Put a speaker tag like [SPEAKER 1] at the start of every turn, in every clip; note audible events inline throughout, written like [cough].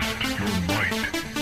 [SPEAKER 1] Test your might.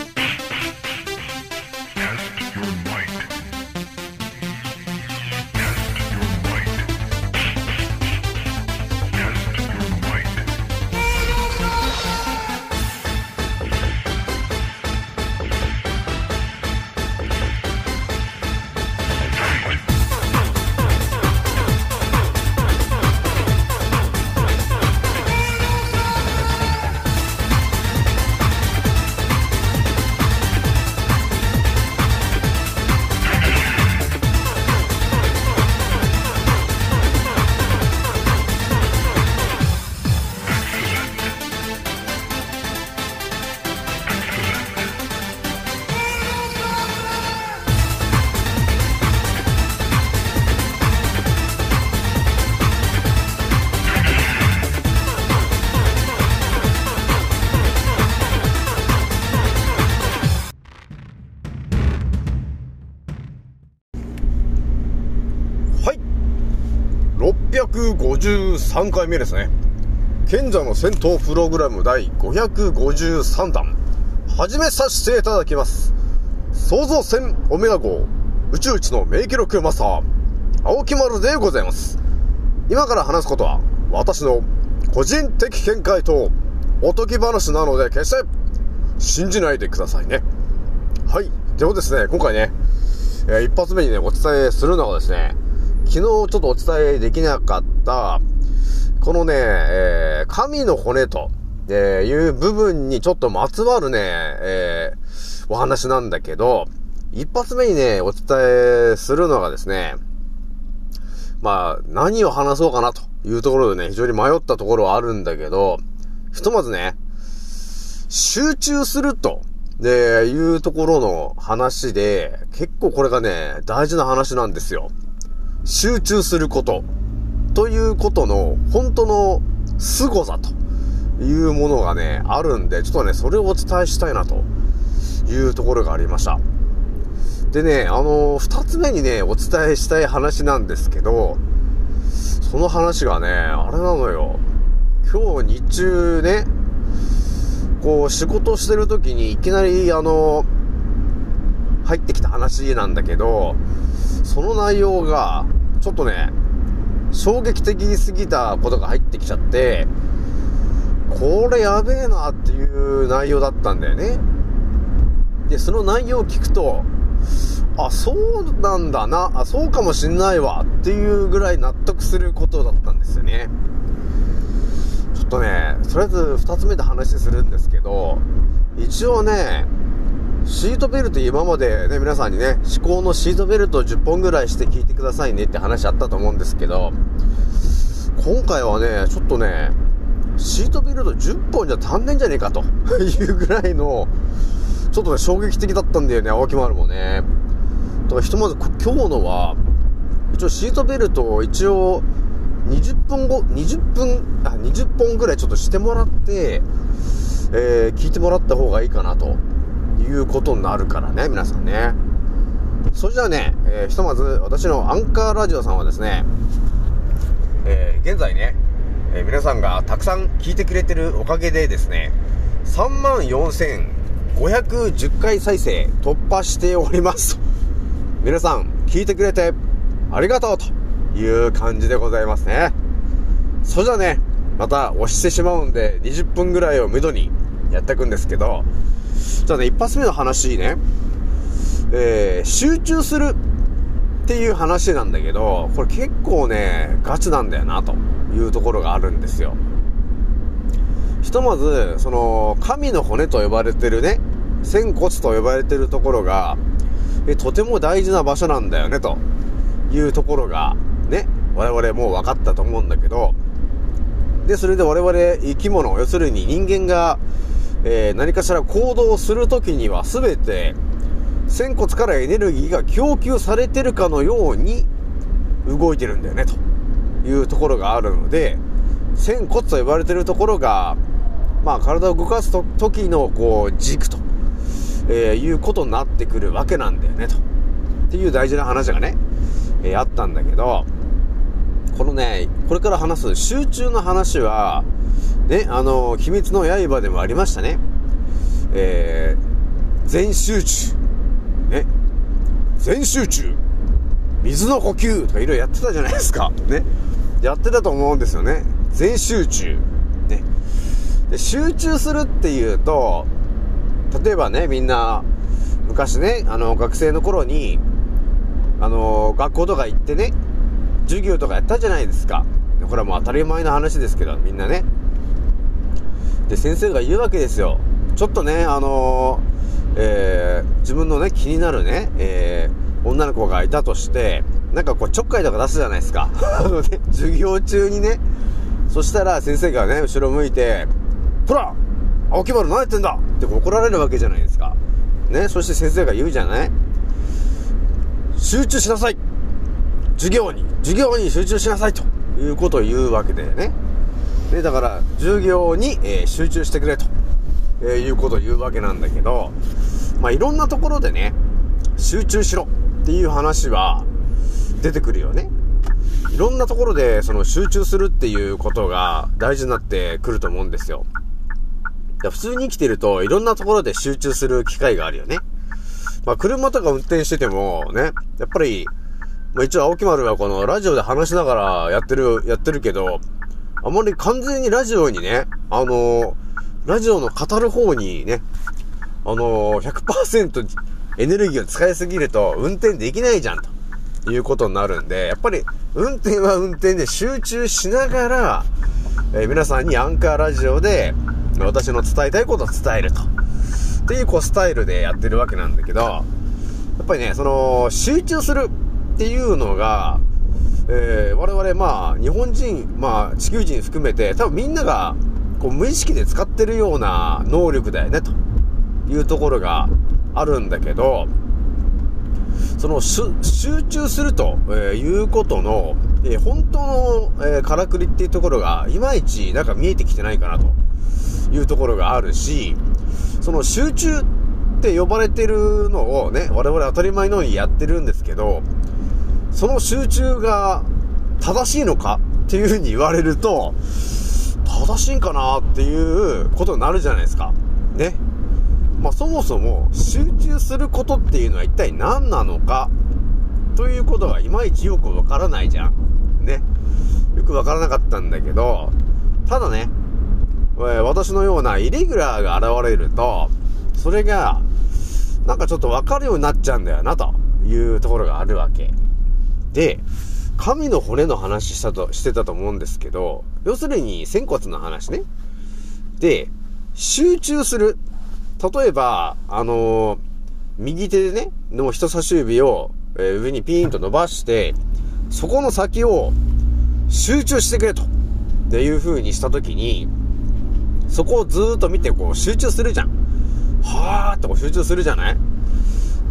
[SPEAKER 2] 3回目ですね。賢者の戦闘プログラム第553弾始めさせていただきます。創造船オメガ号宇宙一の名記録マスター青木丸でございます。今から話すことは私の個人的見解とおとぎ話なので決して信じないでくださいね。はい。ではですね今回ねえー一発目にね、お伝えするのがですね、昨日ちょっとお伝えできなかった、このね、えー神の骨と、えいう部分にちょっとまつわるね、えーお話なんだけど、一発目にね、お伝えするのがですね、まあ、何を話そうかなというところでね、非常に迷ったところはあるんだけど、ひとまずね、集中すると、で、いうところの話で、結構これがね、大事な話なんですよ。集中すること。ということの、本当の凄さというものがね、あるんで、ちょっとね、それをお伝えしたいなというところがありました。でね、あの二つ目にね、お伝えしたい話なんですけど、その話がね、あれなのよ。今日日中ね、こう、仕事してる時にいきなり、あの、入ってきた話なんだけど、その内容が、ちょっとね、衝撃的すぎたことが入ってきちゃって、これやべえなっていう内容だったんだよね。で、その内容を聞くと、あ、そうなんだな、あ、そうかもしんないわっていうぐらい納得することだったんですよね。ちょっとね、とりあえず二つ目で話するんですけど、一応ね、シートベルト今までね、皆さんにね、思考のシートベルト10本ぐらいして聞いてくださいねって話あったと思うんですけど、今回はね、ちょっとね、シートベルト10本じゃ足んねんじゃねえかと [laughs] いうぐらいの、ちょっとね、衝撃的だったんだよね、青木丸もね。だからひとまず今日のは、一応シートベルトを一応、20分後、20分、あ、20本ぐらいちょっとしてもらって、えー、聞いてもらった方がいいかなということになるからね、皆さんね。それじゃあね、えーひとまず私のアンカーラジオさんはですね、えー現在ね、えー皆さんがたくさん聞いてくれてるおかげでですね、3万4510回再生突破しております。皆さん、聞いてくれてありがとうという感じでございますね。それじゃあね、また押してしまうんで、20分ぐらいをめどにやっていくんですけど、じゃあね、一発目の話ね、えー、集中するっていう話なんだけど、これ結構ね、ガチなんだよな、というところがあるんですよ。ひとまず、その、神の骨と呼ばれてるね、仙骨と呼ばれてるところが、えとても大事な場所なんだよね、というところが、ね、我々もう分かったと思うんだけど、で、それで我々生き物、要するに人間が、えー何かしら行動するときには全て、仙骨からエネルギーが供給されてるかのように動いてるんだよね、というところがあるので、仙骨と呼ばれてるところが、まあ体を動かす時のこう軸と、えーいうことになってくるわけなんだよね、と。っていう大事な話がね、えーあったんだけど、このね、これから話す集中の話は、ね、あの、秘密の刃でもありましたね。えー、全集中、ね、全集中、水の呼吸とかいろいろやってたじゃないですか。ね。やってたと思うんですよね。全集中。ね。で、集中するっていうと、例えばね、みんな、昔ね、あの、学生の頃に、あの、学校とか行ってね、授業とかやったじゃないですか。これはもう当たり前の話ですけど、みんなね。で、先生が言うわけですよ。ちょっとね、あのえー、自分のね、気になるね、えー、女の子がいたとして、なんかこう、ちょっかいとか出すじゃないですか。[laughs] あのね、授業中にね。そしたら先生がね、後ろ向いて、ほら青木丸何やってんだって怒られるわけじゃないですか。ね、そして先生が言うじゃない集中しなさい授業に授業に集中しなさいということを言うわけでね。で、だから、授業に、えー、集中してくれと、えー、いうことを言うわけなんだけど、まあ、いろんなところでね、集中しろっていう話は出てくるよね。いろんなところで、その集中するっていうことが大事になってくると思うんですよ。普通に生きてると、いろんなところで集中する機会があるよね。まあ、車とか運転してても、ね、やっぱり、まあ、一応青木丸はこのラジオで話しながらやってる、やってるけど、あまり完全にラジオにね、あのー、ラジオの語る方にね、あのー、100%エネルギーを使いすぎると運転できないじゃん、ということになるんで、やっぱり運転は運転で集中しながら、えー、皆さんにアンカーラジオで私の伝えたいことを伝えると。っていうこうスタイルでやってるわけなんだけど、やっぱりね、その、集中するっていうのが、えー、我々まあ、日本人、まあ、地球人含めて、多分みんなが、こう、無意識で使ってるような能力だよね、というところがあるんだけど、その、集中すると、えいうことの、えー、本当の、えー、からくりっていうところが、いまいちなんか見えてきてないかなというところがあるし、その集中って呼ばれてるのをね、我々当たり前のようにやってるんですけど、その集中が正しいのかっていうふうに言われると、正しいんかなっていうことになるじゃないですか。ね。まあそもそも集中することっていうのは一体何なのか？ということがいまいちよくわからないじゃん。ね。よくわからなかったんだけど、ただね、私のようなイレギュラーが現れると、それが、なんかちょっとわかるようになっちゃうんだよな、というところがあるわけ。で、神の骨の話したと、してたと思うんですけど、要するに、仙骨の話ね。で、集中する。例えば、あのー、右手でね、でも人差し指を、えー、上にピーンと伸ばして、そこの先を集中してくれと。っていう風にしたときに、そこをずーっと見てこう集中するじゃん。はーってこう集中するじゃない？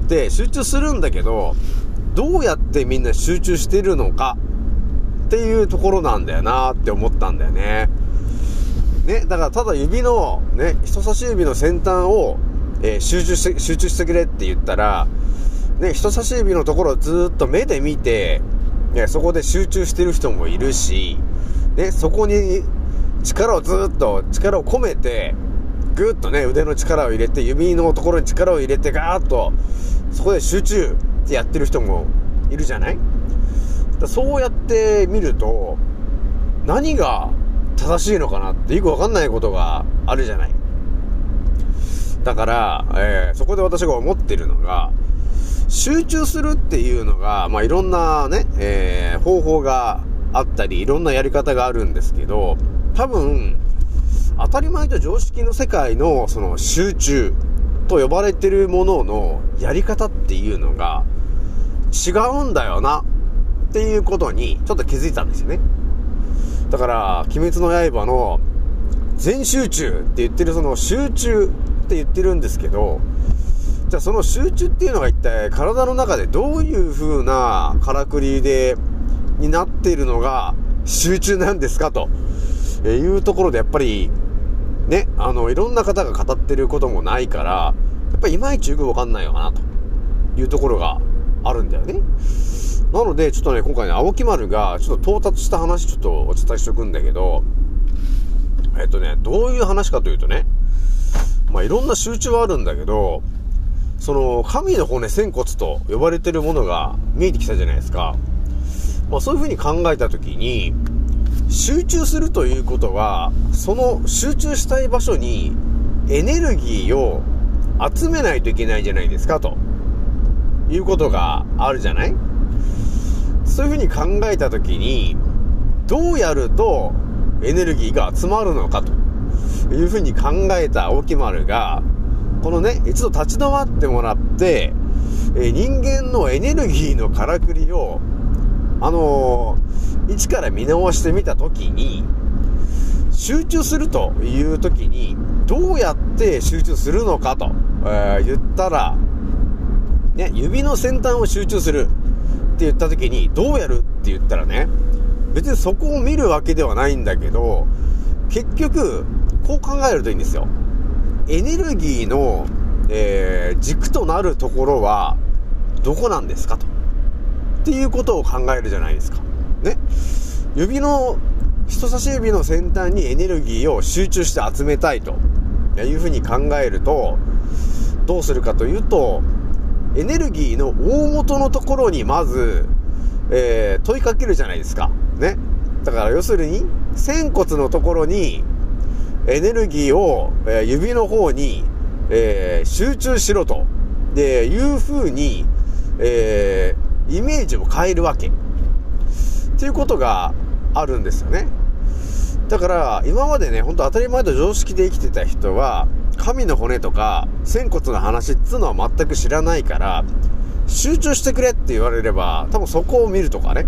[SPEAKER 2] で、集中するんだけど、どうやってみんな集中してるのかっていうところなんだよなって思ったんだよね。ね、だからただ指の、ね、人差し指の先端を、えー、集中して、集中してくれって言ったら、ね、人差し指のところをずっと目で見て、ね、そこで集中してる人もいるし、ね、そこに力をずっと、力を込めて、ぐっとね、腕の力を入れて、指のところに力を入れて、ガーッと、そこで集中ってやってる人もいるじゃない？だそうやって見ると、何が正しいのかなってよくわかんないことがあるじゃない？だから、えー、そこで私が思ってるのが、集中するっていうのが、まあ、いろんなね、えー、方法があったり、いろんなやり方があるんですけど、多分、当たり前と常識の世界のその集中と呼ばれてるもののやり方っていうのが違うんだよなっていうことにちょっと気づいたんですよね。だから、鬼滅の刃の全集中って言ってるその集中って言ってるんですけど、じゃあその集中っていうのが一体体の中でどういう風なからくりで、になっているのが集中なんですかというところでやっぱりね、あの、いろんな方が語ってることもないから、やっぱいまいちよくわかんないのかな、というところがあるんだよね。なので、ちょっとね、今回ね、青木丸が、ちょっと到達した話、ちょっとお伝えしとくんだけど、えっとね、どういう話かというとね、まあいろんな集中はあるんだけど、その、神の骨、仙骨と呼ばれてるものが見えてきたじゃないですか。まあそういうふうに考えたときに、集中するということは、その集中したい場所にエネルギーを集めないといけないじゃないですか、と。いうことがあるじゃない？そういうふうに考えたときに、どうやるとエネルギーが集まるのかと。いうふうに考えた青木丸が、このね、一度立ち止まってもらって、え人間のエネルギーのからくりを、あのー、一から見直してみたときに、集中するというときに、どうやって集中するのかと、えー、言ったら、ね、指の先端を集中するって言ったときに、どうやるって言ったらね、別にそこを見るわけではないんだけど、結局、こう考えるといいんですよ。エネルギーの、えー、軸となるところは、どこなんですかと。っていうことを考えるじゃないですか。ね。指の、人差し指の先端にエネルギーを集中して集めたいというふうに考えると、どうするかというと、エネルギーの大元のところにまず、えー、問いかけるじゃないですか。ね。だから要するに、仙骨のところに、エネルギーを、えー、指の方に、えー、集中しろと、で、いう風に、えー、イメージを変えるわけ。っていうことがあるんですよね。だから、今までね、ほんと当たり前と常識で生きてた人は、神の骨とか、仙骨の話っつうのは全く知らないから、集中してくれって言われれば、多分そこを見るとかね、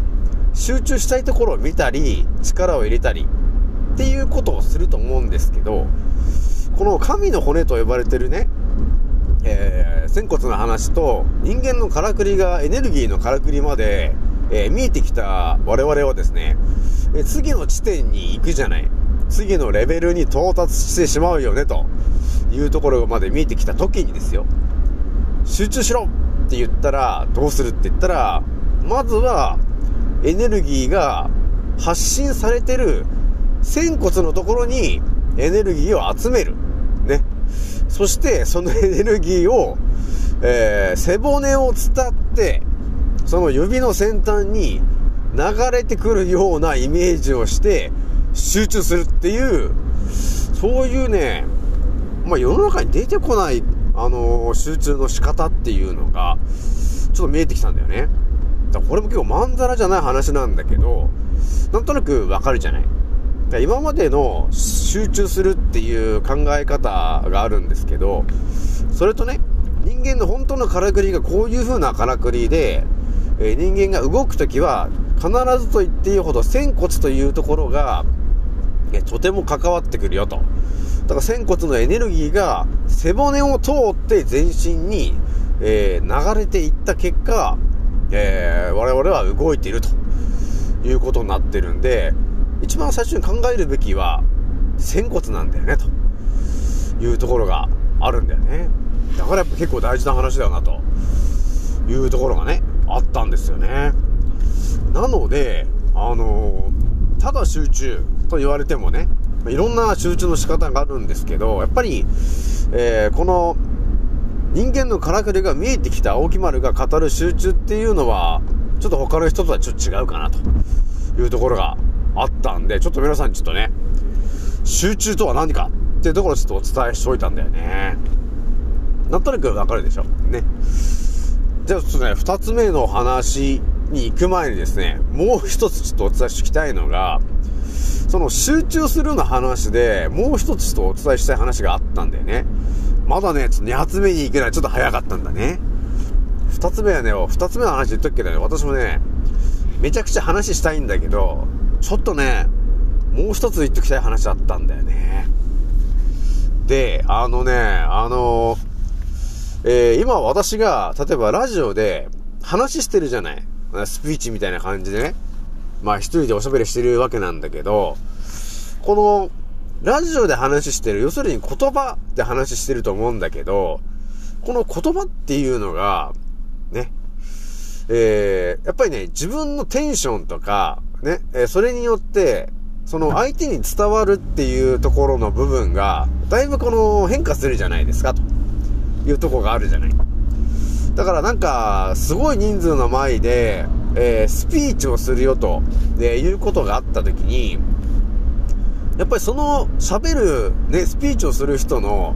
[SPEAKER 2] 集中したいところを見たり、力を入れたり、っていうことをすると思うんですけど、この神の骨と呼ばれてるね、えー、仙骨の話と人間のからくりがエネルギーのからくりまで、えー、見えてきた我々はですね、え、次の地点に行くじゃない。次のレベルに到達してしまうよね、というところまで見えてきた時にですよ。集中しろって言ったら、どうするって言ったら、まずは、エネルギーが発信されてる仙骨のところにエネルギーを集める。そして、その [laughs] エネルギーを、えー、背骨を伝って、その指の先端に流れてくるようなイメージをして、集中するっていう、そういうね、まあ、世の中に出てこない、あのー、集中の仕方っていうのが、ちょっと見えてきたんだよね。だこれも結構まんざらじゃない話なんだけど、なんとなくわかるじゃない？今までの集中するっていう考え方があるんですけど、それとね、人間の本当のからくりがこういう風なからくりで、え、人間が動くときは必ずと言っていいほど仙骨というところが、えとても関わってくるよと。だから仙骨のエネルギーが背骨を通って全身に、えー、流れていった結果、えー、我々は動いているということになってるんで、一番最初に考えるべきは、仙骨なんだよね、というところがあるんだよね。だからやっぱ結構大事な話だよな、というところがね、あったんですよね。なので、あの、ただ集中と言われてもね、いろんな集中の仕方があるんですけど、やっぱり、えー、この人間のからくりが見えてきた青木丸が語る集中っていうのは、ちょっと他の人とはちょっと違うかなというところがあったんで、ちょっと皆さんにちょっとね、集中とは何かっていうところをちょっとお伝えしておいたんだよね。なんとなくわかるでしょ？ね。じゃあちょっとね、二つ目の話に行く前にですね、もう一つちょっとお伝えしておきたいのが、その集中するの話で、もう一つちょっとお伝えしたい話があったんだよね。まだね、ちょっと二発目に行けない。ちょっと早かったんだね。二つ目はね、二つ目の話言っとくけどね、私もね、めちゃくちゃ話したいんだけど、ちょっとね、もう一つ言っときたい話あったんだよね。で、あのね、あのえー、今私が、例えばラジオで話してるじゃない。スピーチみたいな感じでね。まあ一人でおしゃべりしてるわけなんだけど、この、ラジオで話してる、要するに言葉で話してると思うんだけど、この言葉っていうのが、えー、やっぱりね、自分のテンションとか、ね、え、それによって、その相手に伝わるっていうところの部分が、だいぶこの変化するじゃないですか、というとこがあるじゃない。だからなんか、すごい人数の前で、えー、スピーチをするよと、で、いうことがあった時に、やっぱりその喋る、ね、スピーチをする人の、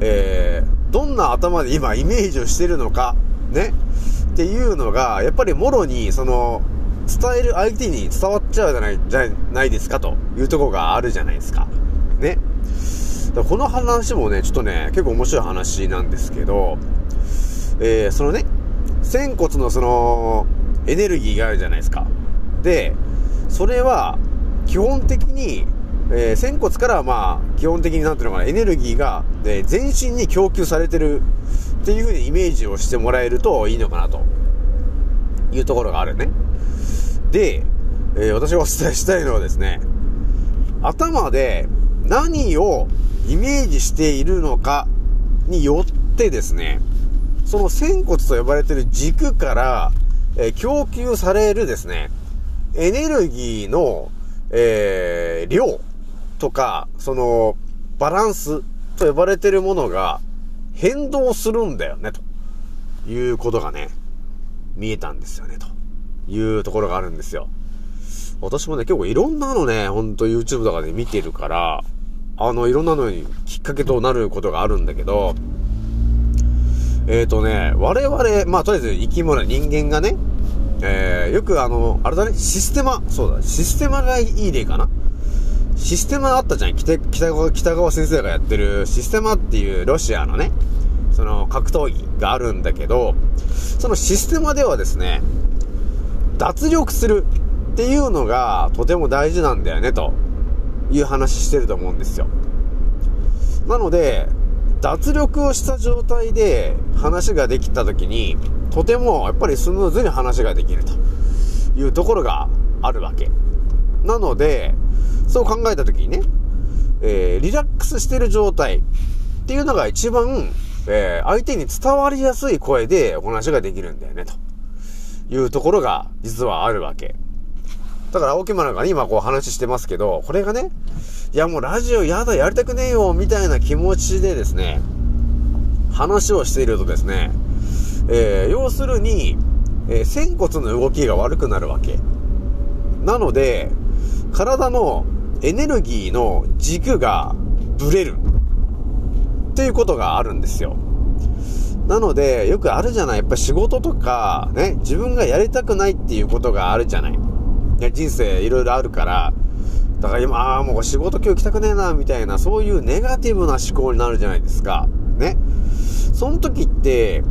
[SPEAKER 2] えー、どんな頭で今イメージをしてるのか、ね、っていうのが、やっぱりもろに、その、伝える相手に伝わっちゃうじゃない、じゃないですかというとこがあるじゃないですか。ね。この話もね、ちょっとね、結構面白い話なんですけど、えー、そのね、仙骨のその、エネルギーがあるじゃないですか。で、それは、基本的に、えー、仙骨からまあ、基本的になんていうのかな、エネルギーが、えー、全身に供給されてるっていう風にイメージをしてもらえるといいのかなというところがあるね。で、えー、私がお伝えしたいのはですね、頭で何をイメージしているのかによってですね、その仙骨と呼ばれている軸から、えー、供給されるですね、エネルギーの、えー、量とか、その、バランスと呼ばれているものが変動するんだよね、ということがね、見えたんですよね、というところがあるんですよ。私もね、結構いろんなのね、ほんと YouTube とかで見てるから、あの、いろんなのにきっかけとなることがあるんだけど、えっ、ー、とね、我々、まあ、とりあえず生き物、人間がね、えー、よくあの、あれだね、システマ、そうだ、システマがいい例かなシステマあったじゃん。北川、北川先生がやってるシステマっていうロシアのね、その格闘技があるんだけど、そのシステマではですね、脱力するっていうのがとても大事なんだよね、という話してると思うんですよ。なので、脱力をした状態で話ができた時に、とてもやっぱりスムーズに話ができるというところがあるわけ。なので、そう考えた時にね、えー、リラックスしてる状態っていうのが一番、えー、相手に伝わりやすい声でお話ができるんだよね、というところが実はあるわけ。だから青木村が、ね、今こう話してますけど、これがね、いやもうラジオやだ、やりたくねえよ、みたいな気持ちでですね、話をしているとですね、えー、要するに、えー、仙骨の動きが悪くなるわけ。なので、体のエネルギーの軸がブレるっていうことがあるんですよ。なので、よくあるじゃない。やっぱ仕事とか、ね、自分がやりたくないっていうことがあるじゃない。ね、人生いろいろあるから、だから今、ああ、もう仕事今日行きたくねえな、みたいな、そういうネガティブな思考になるじゃないですか。ね。その時って、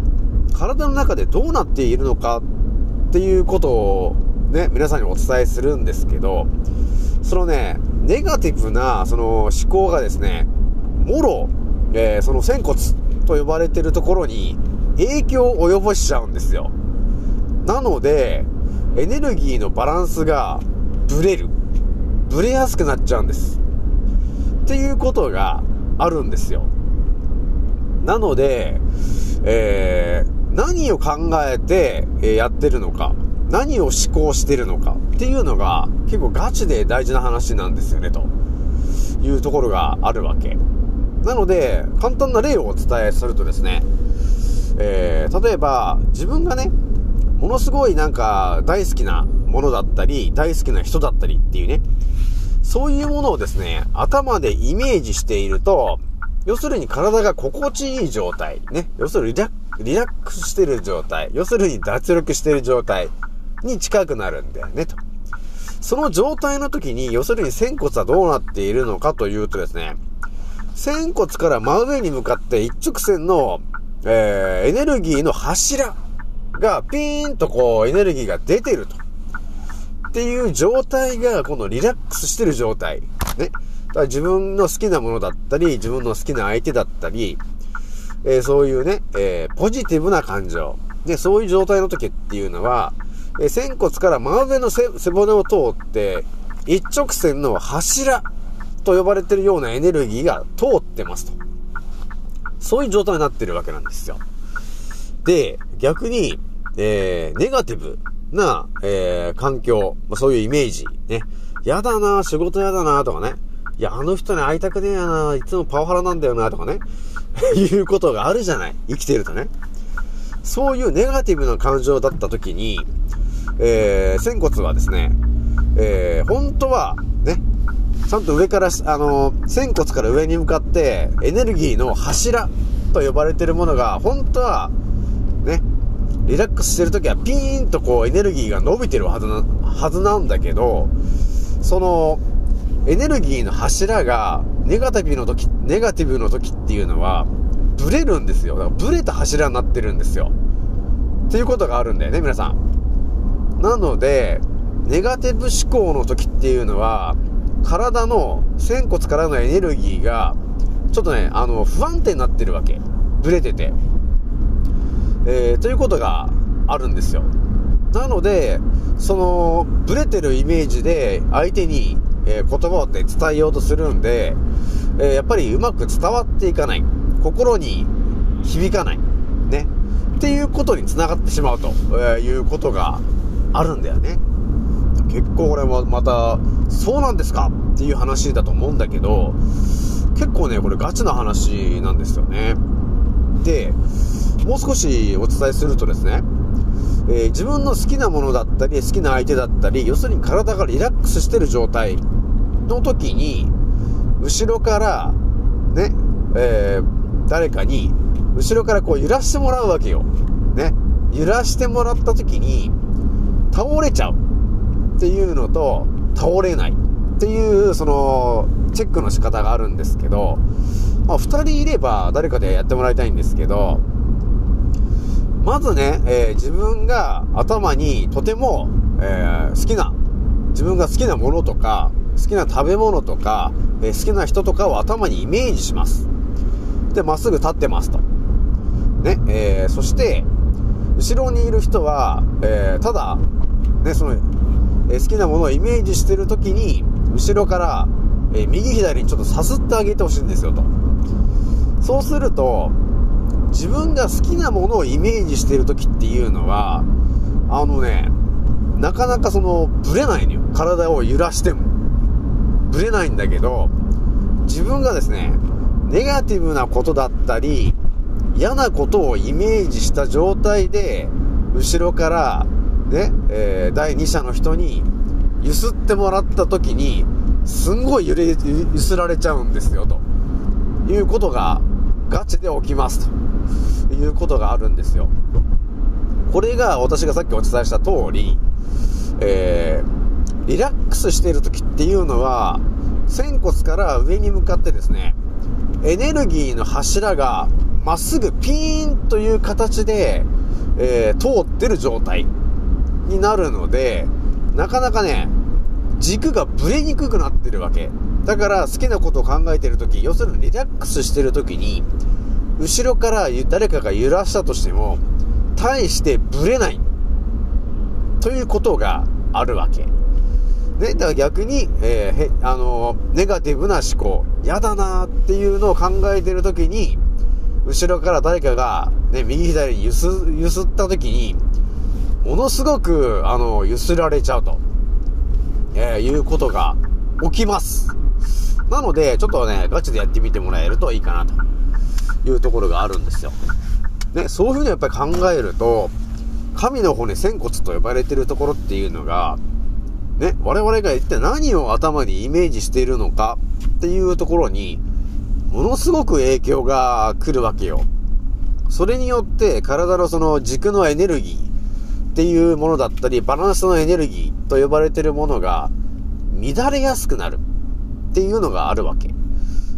[SPEAKER 2] 体の中でどうなっているのかっていうことをね、皆さんにお伝えするんですけど、そのね、ネガティブな、その思考がですね、もろ、えー、その仙骨と呼ばれてるところに影響を及ぼしちゃうんですよ。なので、エネルギーのバランスがブレる。ブレやすくなっちゃうんです。っていうことがあるんですよ。なので、えー、何を考えて、やってるのか。何を思考してるのかっていうのが結構ガチで大事な話なんですよね、と。いうところがあるわけ。なので、簡単な例をお伝えするとですね、えー、例えば自分がね、ものすごいなんか大好きなものだったり、大好きな人だったりっていうね、そういうものをですね、頭でイメージしていると、要するに体が心地いい状態、ね、要するにリラリラックスしてる状態、要するに脱力してる状態。に近くなるんだよね、と。その状態の時に、要するに仙骨はどうなっているのかというとですね、仙骨から真上に向かって一直線の、えー、エネルギーの柱がピーンとこうエネルギーが出てると。っていう状態がこのリラックスしてる状態。ね。だから自分の好きなものだったり、自分の好きな相手だったり、えー、そういうね、えー、ポジティブな感情。で、そういう状態の時っていうのは、えー、仙骨から真上の背骨を通って、一直線の柱と呼ばれてるようなエネルギーが通ってますと。そういう状態になってるわけなんですよ。で、逆に、えー、ネガティブな、えー、環境、まあ、そういうイメージ、ね。やだな、仕事やだな、とかね。いや、あの人に会いたくねえやな、いつもパワハラなんだよな、とかね。[laughs] いうことがあるじゃない。生きてるとね。そういうネガティブな感情だった時に、えー、仙骨はですね、えー、本当は、ね、ちゃんと上から、あの、仙骨から上に向かって、エネルギーの柱と呼ばれてるものが、本当は、ね、リラックスしてる時はピーンとこうエネルギーが伸びてるはずな、はずなんだけど、その、エネルギーの柱が、ネガティブの時、ネガティブの時っていうのは、ブレるんですよ。だからブレた柱になってるんですよ。っていうことがあるんだよね、皆さん。なので、ネガティブ思考の時っていうのは、体の仙骨からのエネルギーが、ちょっとね、あの、不安定になってるわけ。ブレてて。えー、ということがあるんですよ。なので、その、ブレてるイメージで相手に、えー、言葉を伝えようとするんで、えー、やっぱりうまく伝わっていかない。心に響かない。ね。っていうことにつながってしまうと、えいうことがあるんだよね。結構これもまた、そうなんですかっていう話だと思うんだけど、結構ね、これガチな話なんですよね。で、もう少しお伝えするとですね、えー、自分の好きなものだったり、好きな相手だったり、要するに体がリラックスしてる状態の時に、後ろから、ね、えー、誰かに、後ろからこう揺らしてもらうわけよ。ね。揺らしてもらった時に、倒れちゃうっていうのと、倒れないっていう、その、チェックの仕方があるんですけど、まあ、二人いれば誰かでやってもらいたいんですけど、まずね、えー、自分が頭にとても、えー、好きな、自分が好きなものとか、好きな食べ物とか、えー、好きな人とかを頭にイメージします。で、まっすぐ立ってますと。ね、えー、そして、後ろにいる人は、えー、ただ、ね、その、えー、好きなものをイメージしてる時に、後ろから、え右左にちょっとさすってあげてほしいんですよと。そうすると、自分が好きなものをイメージしてる時っていうのは、あのね、なかなかその、ブレないのよ。体を揺らしても。ブレないんだけど、自分がですね、ネガティブなことだったり、嫌なことをイメージした状態で、後ろから、ね、えー、第2者の人に、揺すってもらった時に、すんごい揺れ、揺すられちゃうんですよ、と。いうことが、ガチで起きます、と。いうことがあるんですよ。これが私がさっきお伝えした通り、えー、リラックスしている時っていうのは、仙骨から上に向かってですね、エネルギーの柱がまっすぐピーンという形で、えー、通ってる状態。になるので、なかなかね、軸がブレにくくなってるわけ。だから好きなことを考えてるとき、要するにリラックスしてるときに、後ろから誰かが揺らしたとしても、対してブレない。ということがあるわけ。ね、だから逆に、えー、あのー、ネガティブな思考、嫌だなっていうのを考えてるときに、後ろから誰かが、ね、右左に揺す、揺すったときに、ものすごく、あの、揺すられちゃうと。えー、いうことが起きます。なので、ちょっとね、ガチでやってみてもらえるといいかなというところがあるんですよ。ね、そういうふうにやっぱり考えると、神の骨、仙骨と呼ばれてるところっていうのが、ね、我々が一体何を頭にイメージしているのかっていうところに、ものすごく影響が来るわけよ。それによって体のその軸のエネルギー、っていうものだったり、バランスのエネルギーと呼ばれてるものが乱れやすくなるっていうのがあるわけ。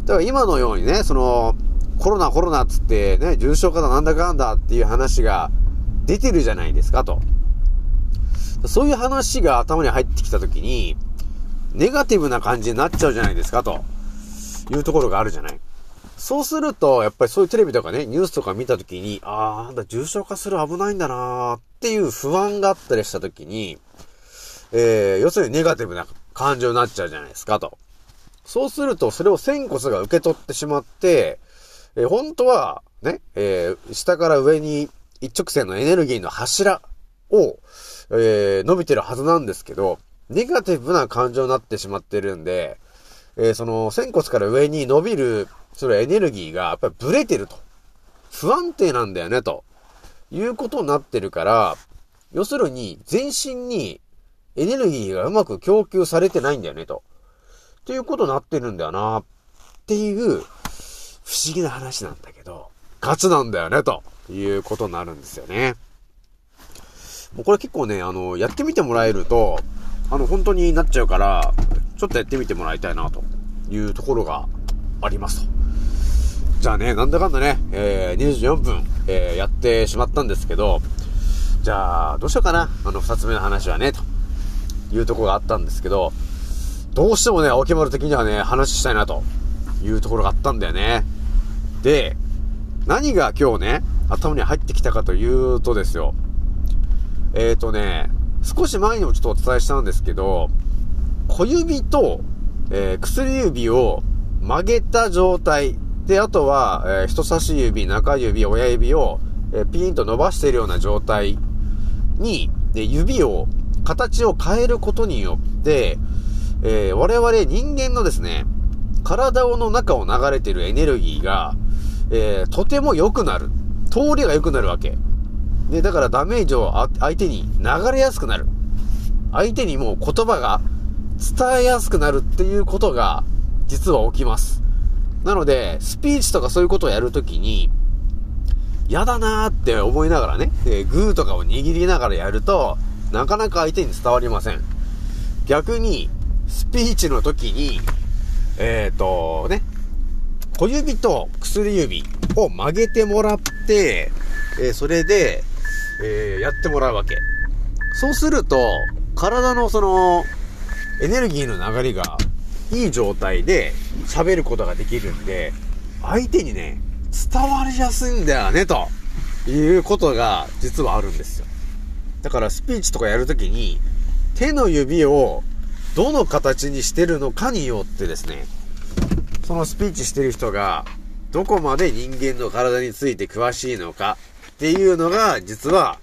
[SPEAKER 2] だから今のようにね、その、コロナコロナっつってね、重症化だなんだかんだっていう話が出てるじゃないですかと。そういう話が頭に入ってきた時に、ネガティブな感じになっちゃうじゃないですかと。いうところがあるじゃない。そうすると、やっぱりそういうテレビとかね、ニュースとか見たときに、ああ、なんだ、重症化する危ないんだなーっていう不安があったりしたときに、えー、要するにネガティブな感情になっちゃうじゃないですか、と。そうすると、それを仙骨が受け取ってしまって、えー、本当は、ね、えー、下から上に一直線のエネルギーの柱を、えー、伸びてるはずなんですけど、ネガティブな感情になってしまってるんで、えー、その、仙骨から上に伸びる、そのエネルギーが、やっぱりブレてると。不安定なんだよね、と。いうことになってるから、要するに、全身にエネルギーがうまく供給されてないんだよね、と。っていうことになってるんだよな、っていう、不思議な話なんだけど、ガチなんだよね、ということになるんですよね。もうこれ結構ね、あの、やってみてもらえると、あの、本当になっちゃうから、ちょっとやってみてもらいたいな、というところがありますと。じゃあね、なんだかんだね、えー、24分、えー、やってしまったんですけど、じゃあ、どうしようかな。あの、二つ目の話はね、というところがあったんですけど、どうしてもね、青木丸的にはね、話したいな、というところがあったんだよね。で、何が今日ね、頭に入ってきたかというとですよ。えーとね、少し前にもちょっとお伝えしたんですけど、小指と、えー、薬指を曲げた状態。で、あとは、えー人差し指、中指、親指を、えーピーンと伸ばしているような状態に、で指を、形を変えることによって、えー我々人間のですね、体の中を流れているエネルギーが、えーとても良くなる。通りが良くなるわけ。で、だからダメージを相手に流れやすくなる。相手にもう言葉が伝えやすくなるっていうことが実は起きます。なので、スピーチとかそういうことをやるときに、嫌だなーって思いながらね、えーグーとかを握りながらやると、なかなか相手に伝わりません。逆に、スピーチの時に、えっ、ー、と、ね、小指と薬指を曲げてもらって、えーそれで、えーやってもらうわけ。そうすると、体のその、エネルギーの流れがいい状態で喋ることができるんで、相手にね、伝わりやすいんだよね、ということが実はあるんですよ。だからスピーチとかやるときに、手の指をどの形にしてるのかによってですね、そのスピーチしてる人が、どこまで人間の体について詳しいのかっていうのが、実は、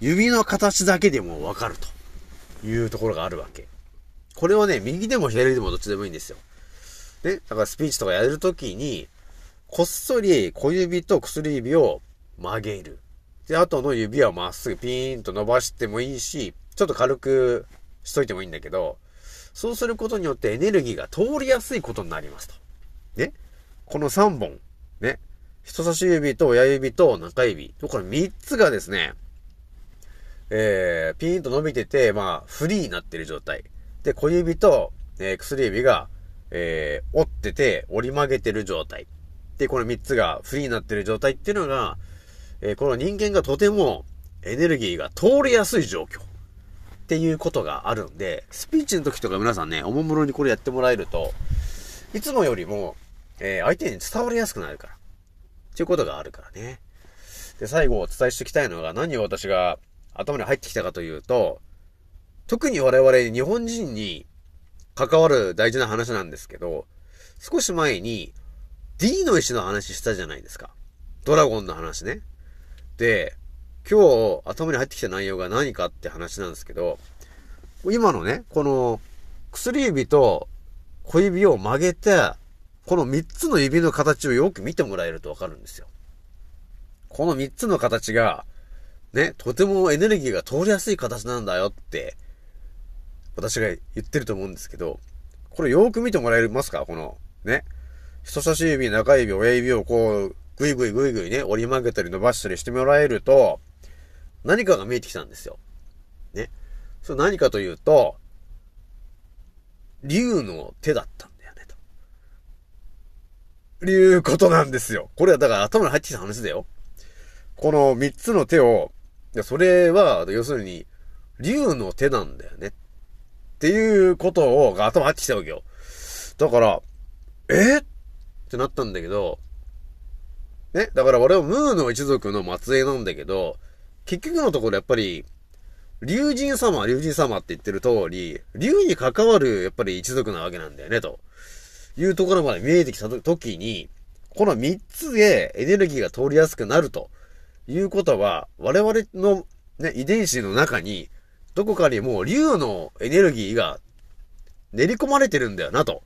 [SPEAKER 2] 指の形だけでもわかるというところがあるわけ。これはね、右でも左でもどっちでもいいんですよ。ね、だからスピーチとかやるときに、こっそり小指と薬指を曲げる。で、あとの指はまっすぐピーンと伸ばしてもいいし、ちょっと軽くしといてもいいんだけど、そうすることによってエネルギーが通りやすいことになりますと。ね。この3本。ね。人差し指と親指と中指。これ3つがですね、えー、ピーンと伸びてて、まあ、フリーになってる状態。で、小指と、えー薬指が、えー折ってて、折り曲げてる状態。で、この3つがフリーになってる状態っていうのが、えーこの人間がとてもエネルギーが通りやすい状況。っていうことがあるんで、スピーチの時とか皆さんね、おもむろにこれやってもらえると、いつもよりも、えー相手に伝わりやすくなるから。っていうことがあるからね。で、最後お伝えしておきたいのが何を私が頭に入ってきたかというと、特に我々日本人に関わる大事な話なんですけど、少し前に D の石の話したじゃないですか。ドラゴンの話ね。で、今日頭に入ってきた内容が何かって話なんですけど、今のね、この薬指と小指を曲げて、この3つの指の形をよく見てもらえるとわかるんですよ。この3つの形が、ね、とてもエネルギーが通りやすい形なんだよって、私が言ってると思うんですけど、これよーく見てもらえますか？この、ね。人差し指、中指、親指をこう、ぐいぐいぐいぐいね、折り曲げたり伸ばしたりしてもらえると、何かが見えてきたんですよ。ね。それ何かというと、竜の手だったんだよね、と。いうことなんですよ。これはだから頭に入ってきた話だよ。この三つの手を、いやそれは、要するに、竜の手なんだよね。っっていうことを、が頭に入ってきたわけよ。だから、え？ってなったんだけど、ね、だから俺はムーの一族の末裔なんだけど、結局のところやっぱり、竜神様、竜神様って言ってる通り、竜に関わるやっぱり一族なわけなんだよね、と。いうところまで見えてきた時に、この三つでエネルギーが通りやすくなるということは、我々のね、遺伝子の中にどこかにもう竜のエネルギーが練り込まれてるんだよな、と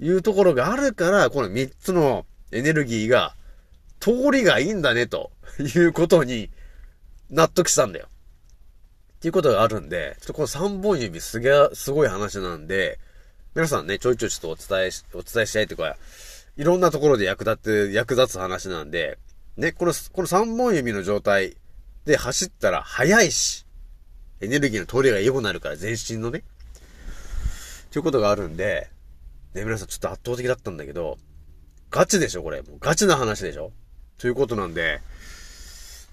[SPEAKER 2] いうところがあるから、この3つのエネルギーが通りがいいんだね、ということに納得したんだよ。っていうことがあるんで、ちょっとこの3本指すげえ、すごい話なんで、皆さんね、ちょいちょいちょっとお伝えし、お伝えしたいというか、いろんなところで役立って、役立つ話なんで、ね、この、この3本指の状態で走ったら速いし、エネルギーの通りが良くなるから、全身のね。ということがあるんで、ね、皆さんちょっと圧倒的だったんだけど、ガチでしょこれ。もうガチな話でしょということなんで、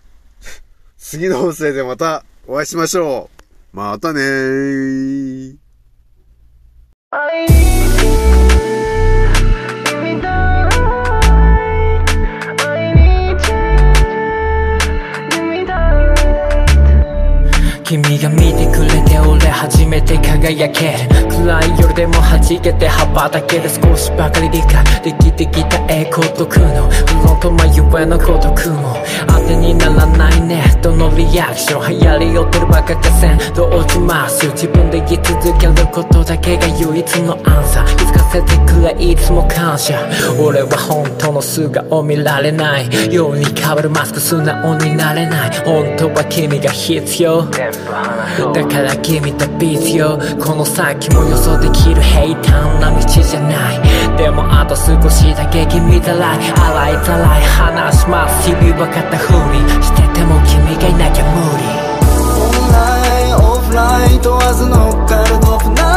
[SPEAKER 2] [laughs] 次の音声でまたお会いしましょう。またねー。
[SPEAKER 3] 君が見てくれて俺初めて輝ける。暗い夜でも弾けて羽ばたける少しばかり理解できてきた栄光と苦悩。不論と迷えの孤独も。当てにならないね。どのリアクション流行り寄ってるバカかせん。動じます。自分で言い続けることだけが唯一のアンサー。せてくれいつも感謝。俺は本当の素顔見られない。ように変わるマスク素直になれない。本当は君が必要。だから君と必要この先も予想できる平坦な道じゃない。でもあと少しだけ君たらい洗いざらい。話します。日々分かったふりしてても君がいなきゃ無理。
[SPEAKER 4] オンラインオフライン問わず乗っかるドフ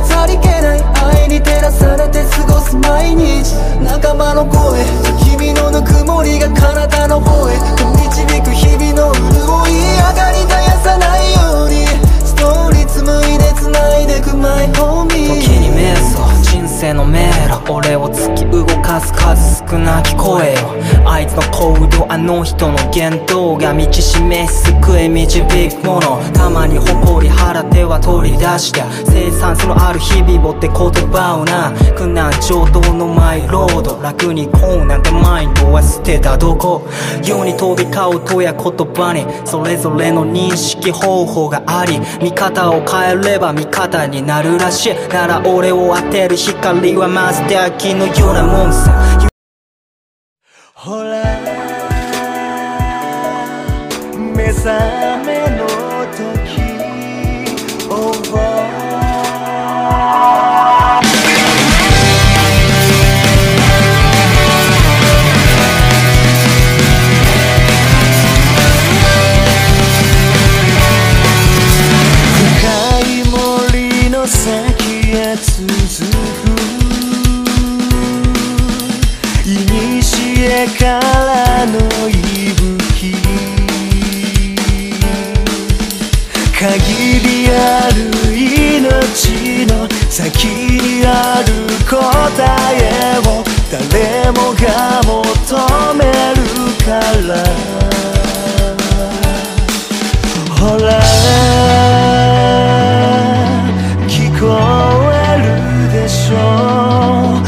[SPEAKER 4] 飾り気ない愛に照らされて過ごす毎日。仲間の声君のぬくもりが体の方へ。と導く日々の潤い上がり絶やさないように。ストーリー紡いで繋いでくマイホーミー
[SPEAKER 3] 時に瞑想人生の迷路。俺を突き動かす数少なき声よあいつの行動あの人の言動が道示す救い導くもの。たまに誇り腹手は取り出した生産性のある日々をって言葉をな。苦難上等のマイロード。楽にこうなんてマインドは捨てたどこ。世に飛び交うとや言葉に。それぞれの認識方法があり。見方を変えれば味方になるらしい。なら俺を当てる光はまずで秋のようなもんさ。
[SPEAKER 4] ほら目覚めのある命の先にある答えを誰もが求めるから。ほら聞こえるでしょう。